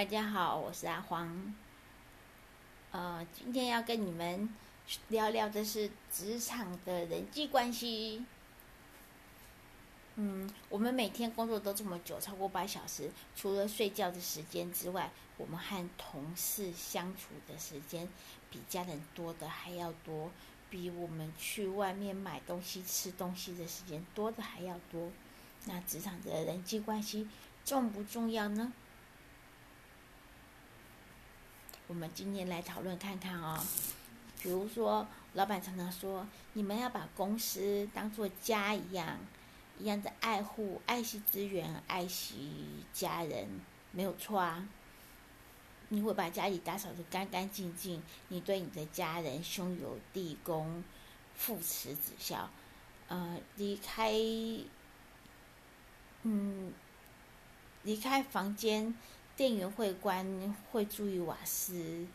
大家好，我是阿黄。呃，今天要跟你们聊聊的是职场的人际关系。嗯，我们每天工作都这么久，超过八小时，除了睡觉的时间之外，我们和同事相处的时间比家人多的还要多，比我们去外面买东西、吃东西的时间多的还要多。那职场的人际关系重不重要呢？我们今天来讨论看看哦。比如说，老板常常说，你们要把公司当做家一样。一样的爱护、爱惜资源、爱惜家人，没有错啊。你会把家里打扫得干干净净，你对你的家人兄友弟恭、父慈子孝。呃，离开，嗯，离开房间，电源会关，会注意瓦斯，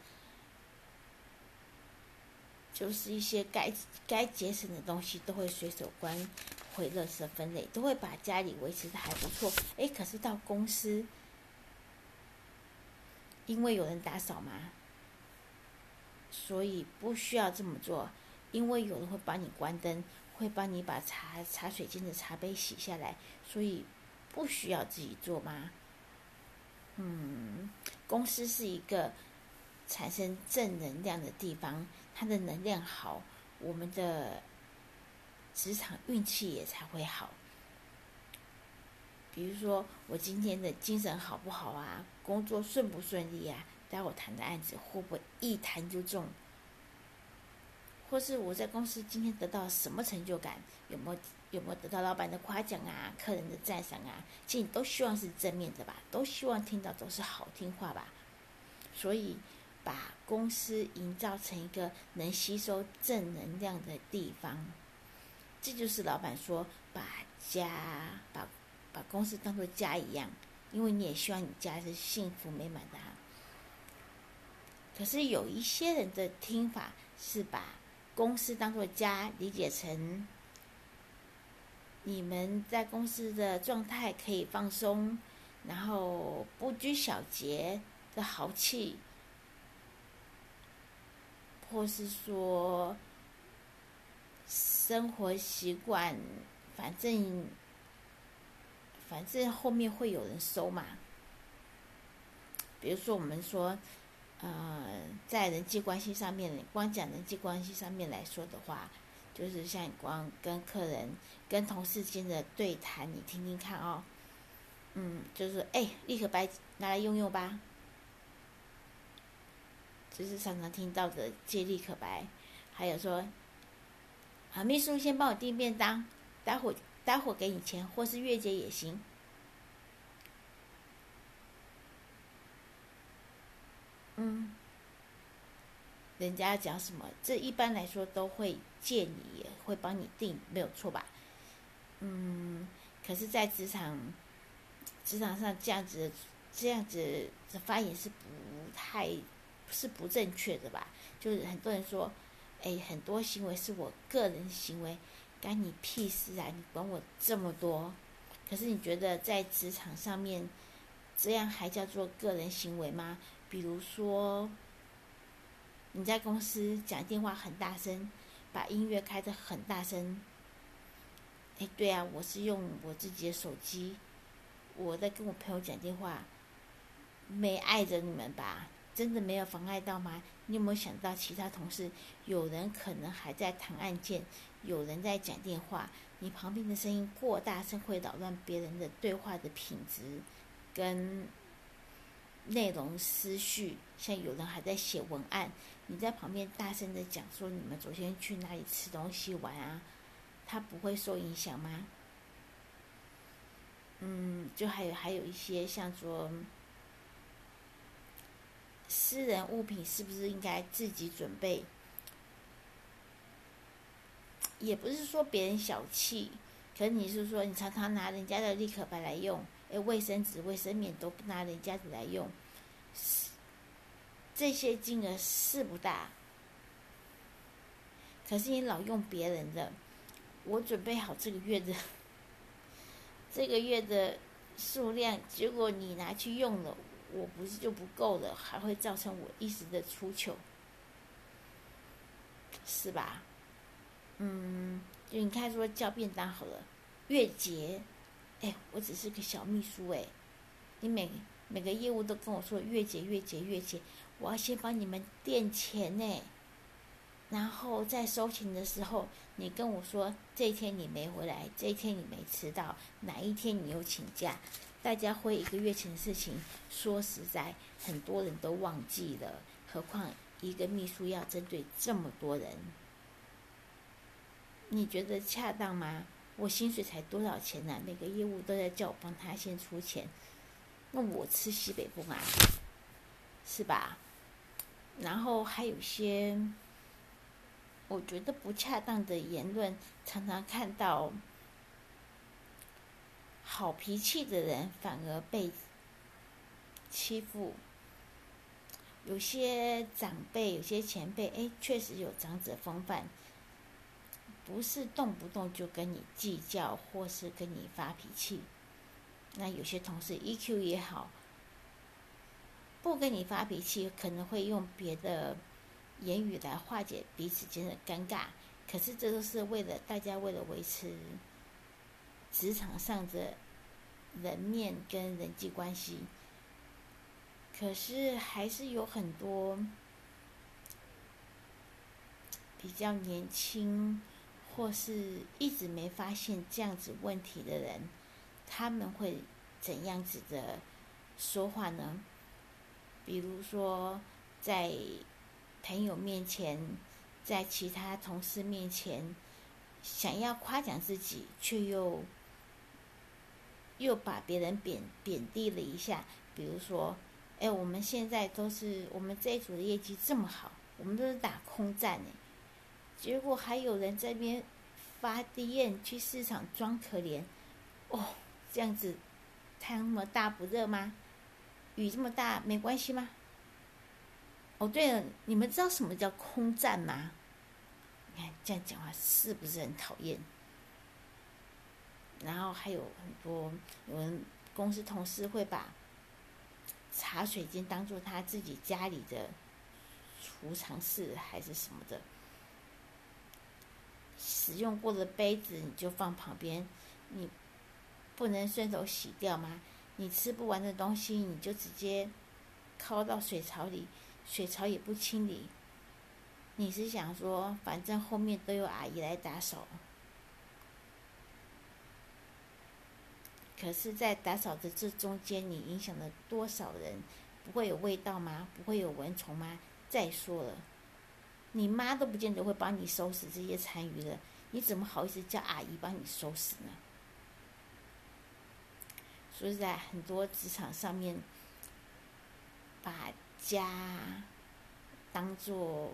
就是一些该该节省的东西都会随手关。会垃圾分类，都会把家里维持的还不错。哎，可是到公司，因为有人打扫嘛，所以不需要这么做。因为有人会帮你关灯，会帮你把茶茶水间的茶杯洗下来，所以不需要自己做吗？嗯，公司是一个产生正能量的地方，它的能量好，我们的。职场运气也才会好。比如说，我今天的精神好不好啊？工作顺不顺利啊？待会谈的案子会不会一谈就中？或是我在公司今天得到什么成就感？有没有有没有得到老板的夸奖啊？客人的赞赏啊？其实你都希望是正面的吧？都希望听到都是好听话吧？所以，把公司营造成一个能吸收正能量的地方。这就是老板说，把家把把公司当做家一样，因为你也希望你家是幸福美满的啊。可是有一些人的听法是把公司当做家，理解成你们在公司的状态可以放松，然后不拘小节的豪气，或是说。生活习惯，反正反正后面会有人收嘛。比如说，我们说，呃，在人际关系上面，光讲人际关系上面来说的话，就是像你光跟客人、跟同事间的对谈，你听听看哦。嗯，就是哎，立可白拿来用用吧。就是常常听到的借立可白，还有说。啊，秘书先帮我订便当，待会待会给你钱，或是月结也行。嗯，人家讲什么，这一般来说都会借你，也会帮你定，没有错吧？嗯，可是，在职场职场上这样子这样子的发言是不太是不正确的吧？就是很多人说。哎，很多行为是我个人行为，干你屁事啊！你管我这么多？可是你觉得在职场上面，这样还叫做个人行为吗？比如说，你在公司讲电话很大声，把音乐开得很大声。哎，对啊，我是用我自己的手机，我在跟我朋友讲电话，没碍着你们吧？真的没有妨碍到吗？你有没有想到其他同事？有人可能还在谈案件，有人在讲电话。你旁边的声音过大声，会扰乱别人的对话的品质跟内容思绪。像有人还在写文案，你在旁边大声的讲说你们昨天去哪里吃东西玩啊？他不会受影响吗？嗯，就还有还有一些像说。私人物品是不是应该自己准备？也不是说别人小气，可是你是说你常常拿人家的立可白来用，哎，卫生纸、卫生棉都不拿人家的来用，这些金额是不大，可是你老用别人的，我准备好这个月的，这个月的数量，结果你拿去用了。我不是就不够了，还会造成我一时的出糗，是吧？嗯，就你看说叫便当好了，月结，哎，我只是个小秘书哎，你每每个业务都跟我说月结月结月结，我要先帮你们垫钱呢，然后在收钱的时候，你跟我说这一天你没回来，这一天你没迟到，哪一天你又请假。大家会一个月前的事情，说实在，很多人都忘记了，何况一个秘书要针对这么多人，你觉得恰当吗？我薪水才多少钱呢、每个业务都在叫我帮他先出钱，那我吃西北风啊，是吧？然后还有些我觉得不恰当的言论，常常看到。好脾气的人反而被欺负。有些长辈、有些前辈，哎，确实有长者风范，不是动不动就跟你计较，或是跟你发脾气。那有些同事 EQ 也好，不跟你发脾气，可能会用别的言语来化解彼此间的尴尬。可是这都是为了大家为了维持。职场上的人面跟人际关系，可是还是有很多比较年轻或是一直没发现这样子问题的人，他们会怎样子的说话呢？比如说，在朋友面前，在其他同事面前，想要夸奖自己，却又。又把别人贬贬低了一下，比如说，哎，我们现在都是我们这一组的业绩这么好，我们都是打空战呢，结果还有人这边发 DM 去市场装可怜，哦，这样子，太阳那么大不热吗？雨这么大没关系吗？哦，对了，你们知道什么叫空战吗？你看这样讲话是不是很讨厌？然后还有很多有人公司同事会把茶水间当做他自己家里的储藏室还是什么的，使用过的杯子你就放旁边，你不能顺手洗掉吗？你吃不完的东西你就直接靠到水槽里，水槽也不清理，你是想说反正后面都有阿姨来打扫？可是，在打扫的这中间，你影响了多少人？不会有味道吗？不会有蚊虫吗？再说了，你妈都不见得会帮你收拾这些残余的，你怎么好意思叫阿姨帮你收拾呢？所以在很多职场上面，把家当做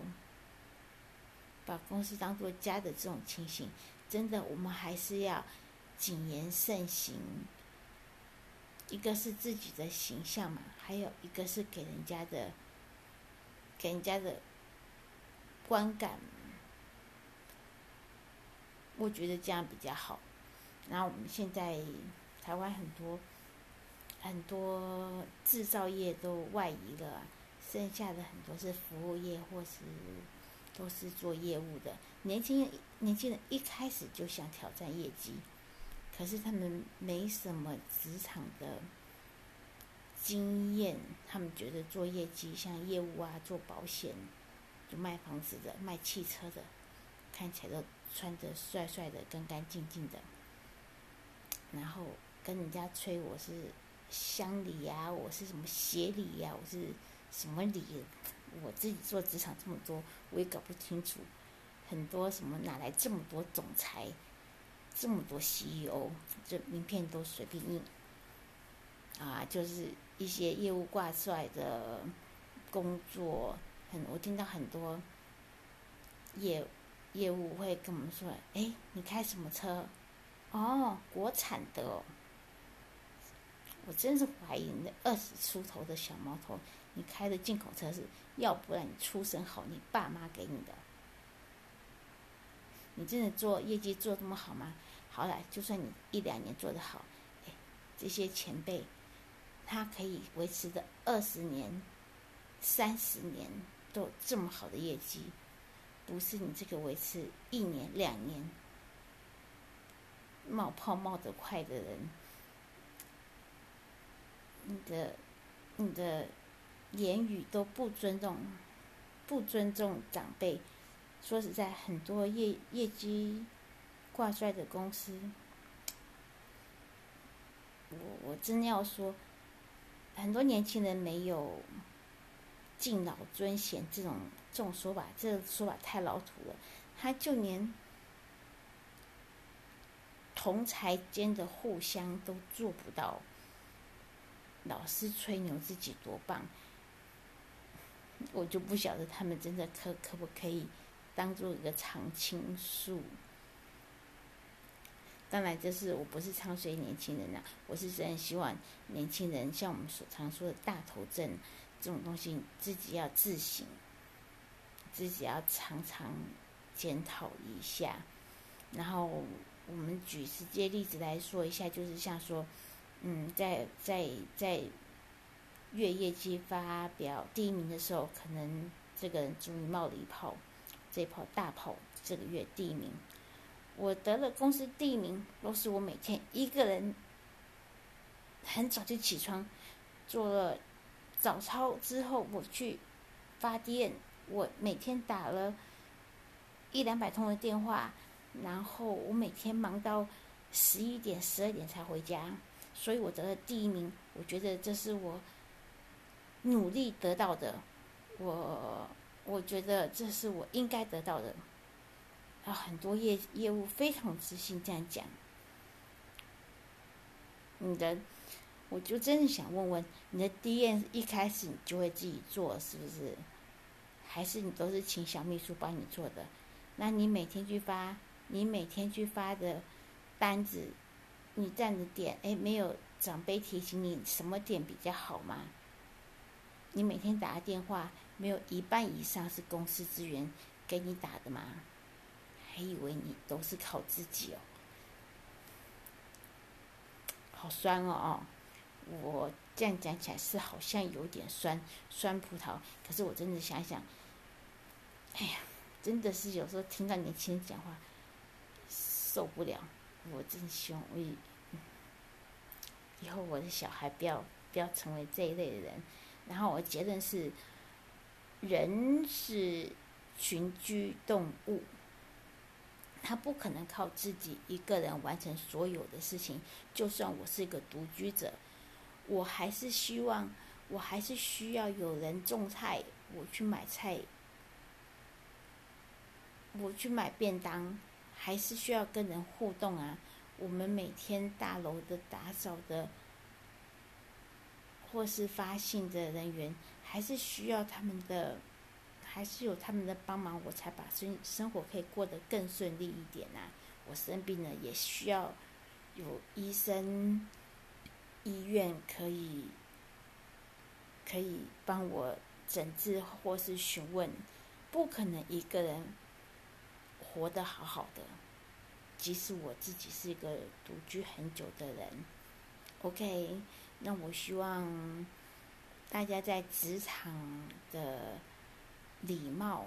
把公司当做家的这种情形，真的，我们还是要。谨言慎行，一个是自己的形象嘛，还有一个是给人家的，给人家的观感，我觉得这样比较好。然后我们现在台湾很多很多制造业都外移了，剩下的很多是服务业或是都是做业务的。年轻人年轻人一开始就想挑战业绩。可是他们没什么职场的经验，他们觉得做业绩像业务啊，做保险，就卖房子的、卖汽车的，看起来都穿着帅帅的、干干净净的，然后跟人家吹我是乡里呀，我是什么协理呀，我是什么里，我自己做职场这么多，我也搞不清楚，很多什么哪来这么多总裁？这么多 CEO，这名片都随便印，啊，就是一些业务挂出来的工作，很我听到很多业业务会跟我们说：“哎，你开什么车？哦，国产的哦。”我真是怀疑那二十出头的小毛头，你开的进口车是，要不然你出身好，你爸妈给你的。你真的做业绩做这么好吗？好了，就算你一两年做得好，哎，这些前辈，他可以维持的二十年、三十年都有这么好的业绩，不是你这个维持一年、两年冒泡冒得快的人，你的你的言语都不尊重，不尊重长辈。说实在，很多业业绩挂帅的公司，我我真的要说。很多年轻人没有敬老尊贤这种这种说法，这个说法太老土了。他就连同才间的互相都做不到，老是吹牛自己多棒，我就不晓得他们真的可可不可以当做一个常青树。当然，这是我不是唱衰年轻人呐、啊，我是真希望年轻人像我们所常说的大头症这种东西，自己要自省，自己要常常检讨一下。然后我们举实际例子来说一下，就是像说，嗯，在在在月业绩发表第一名的时候，可能这个人终于冒了一泡，这一泡大泡，这个月第一名。我得了公司第一名，都是我每天一个人很早就起床，做了早操之后，我去发电。我每天打了一两百通的电话，然后我每天忙到十一点、十二点才回家，所以我得了第一名。我觉得这是我努力得到的，我我觉得这是我应该得到的。啊，很多业业务非常自信这样讲。你的，我就真的想问问，你的 DM 一开始你就会自己做是不是？还是你都是请小秘书帮你做的？那你每天去发，你每天去发的单子，你站着点，哎，没有长辈提醒你什么点比较好吗？你每天打的电话，没有一半以上是公司资源给你打的吗？还以为你都是靠自己哦，好酸哦哦！我这样讲起来是好像有点酸酸葡萄，可是我真的想想，哎呀，真的是有时候听到年轻人讲话受不了。我真希望我以以后我的小孩不要不要成为这一类的人。然后我结论是，人是群居动物。他不可能靠自己一个人完成所有的事情。就算我是一个独居者，我还是希望，我还是需要有人种菜，我去买菜，我去买便当，还是需要跟人互动啊。我们每天大楼的打扫的，或是发信的人员，还是需要他们的。还是有他们的帮忙，我才把生生活可以过得更顺利一点呐、啊。我生病了，也需要有医生、医院可以可以帮我诊治或是询问。不可能一个人活得好好的，即使我自己是一个独居很久的人。OK，那我希望大家在职场的。礼貌，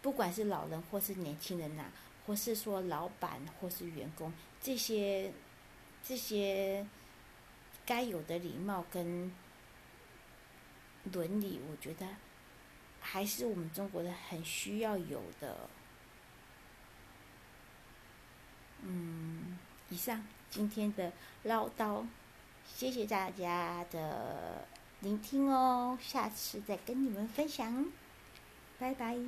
不管是老人或是年轻人呐、或是说老板或是员工，这些这些该有的礼貌跟伦理，我觉得还是我们中国人很需要有的。嗯，以上今天的唠叨，谢谢大家的。聆听哦，下次再跟你们分享，拜拜。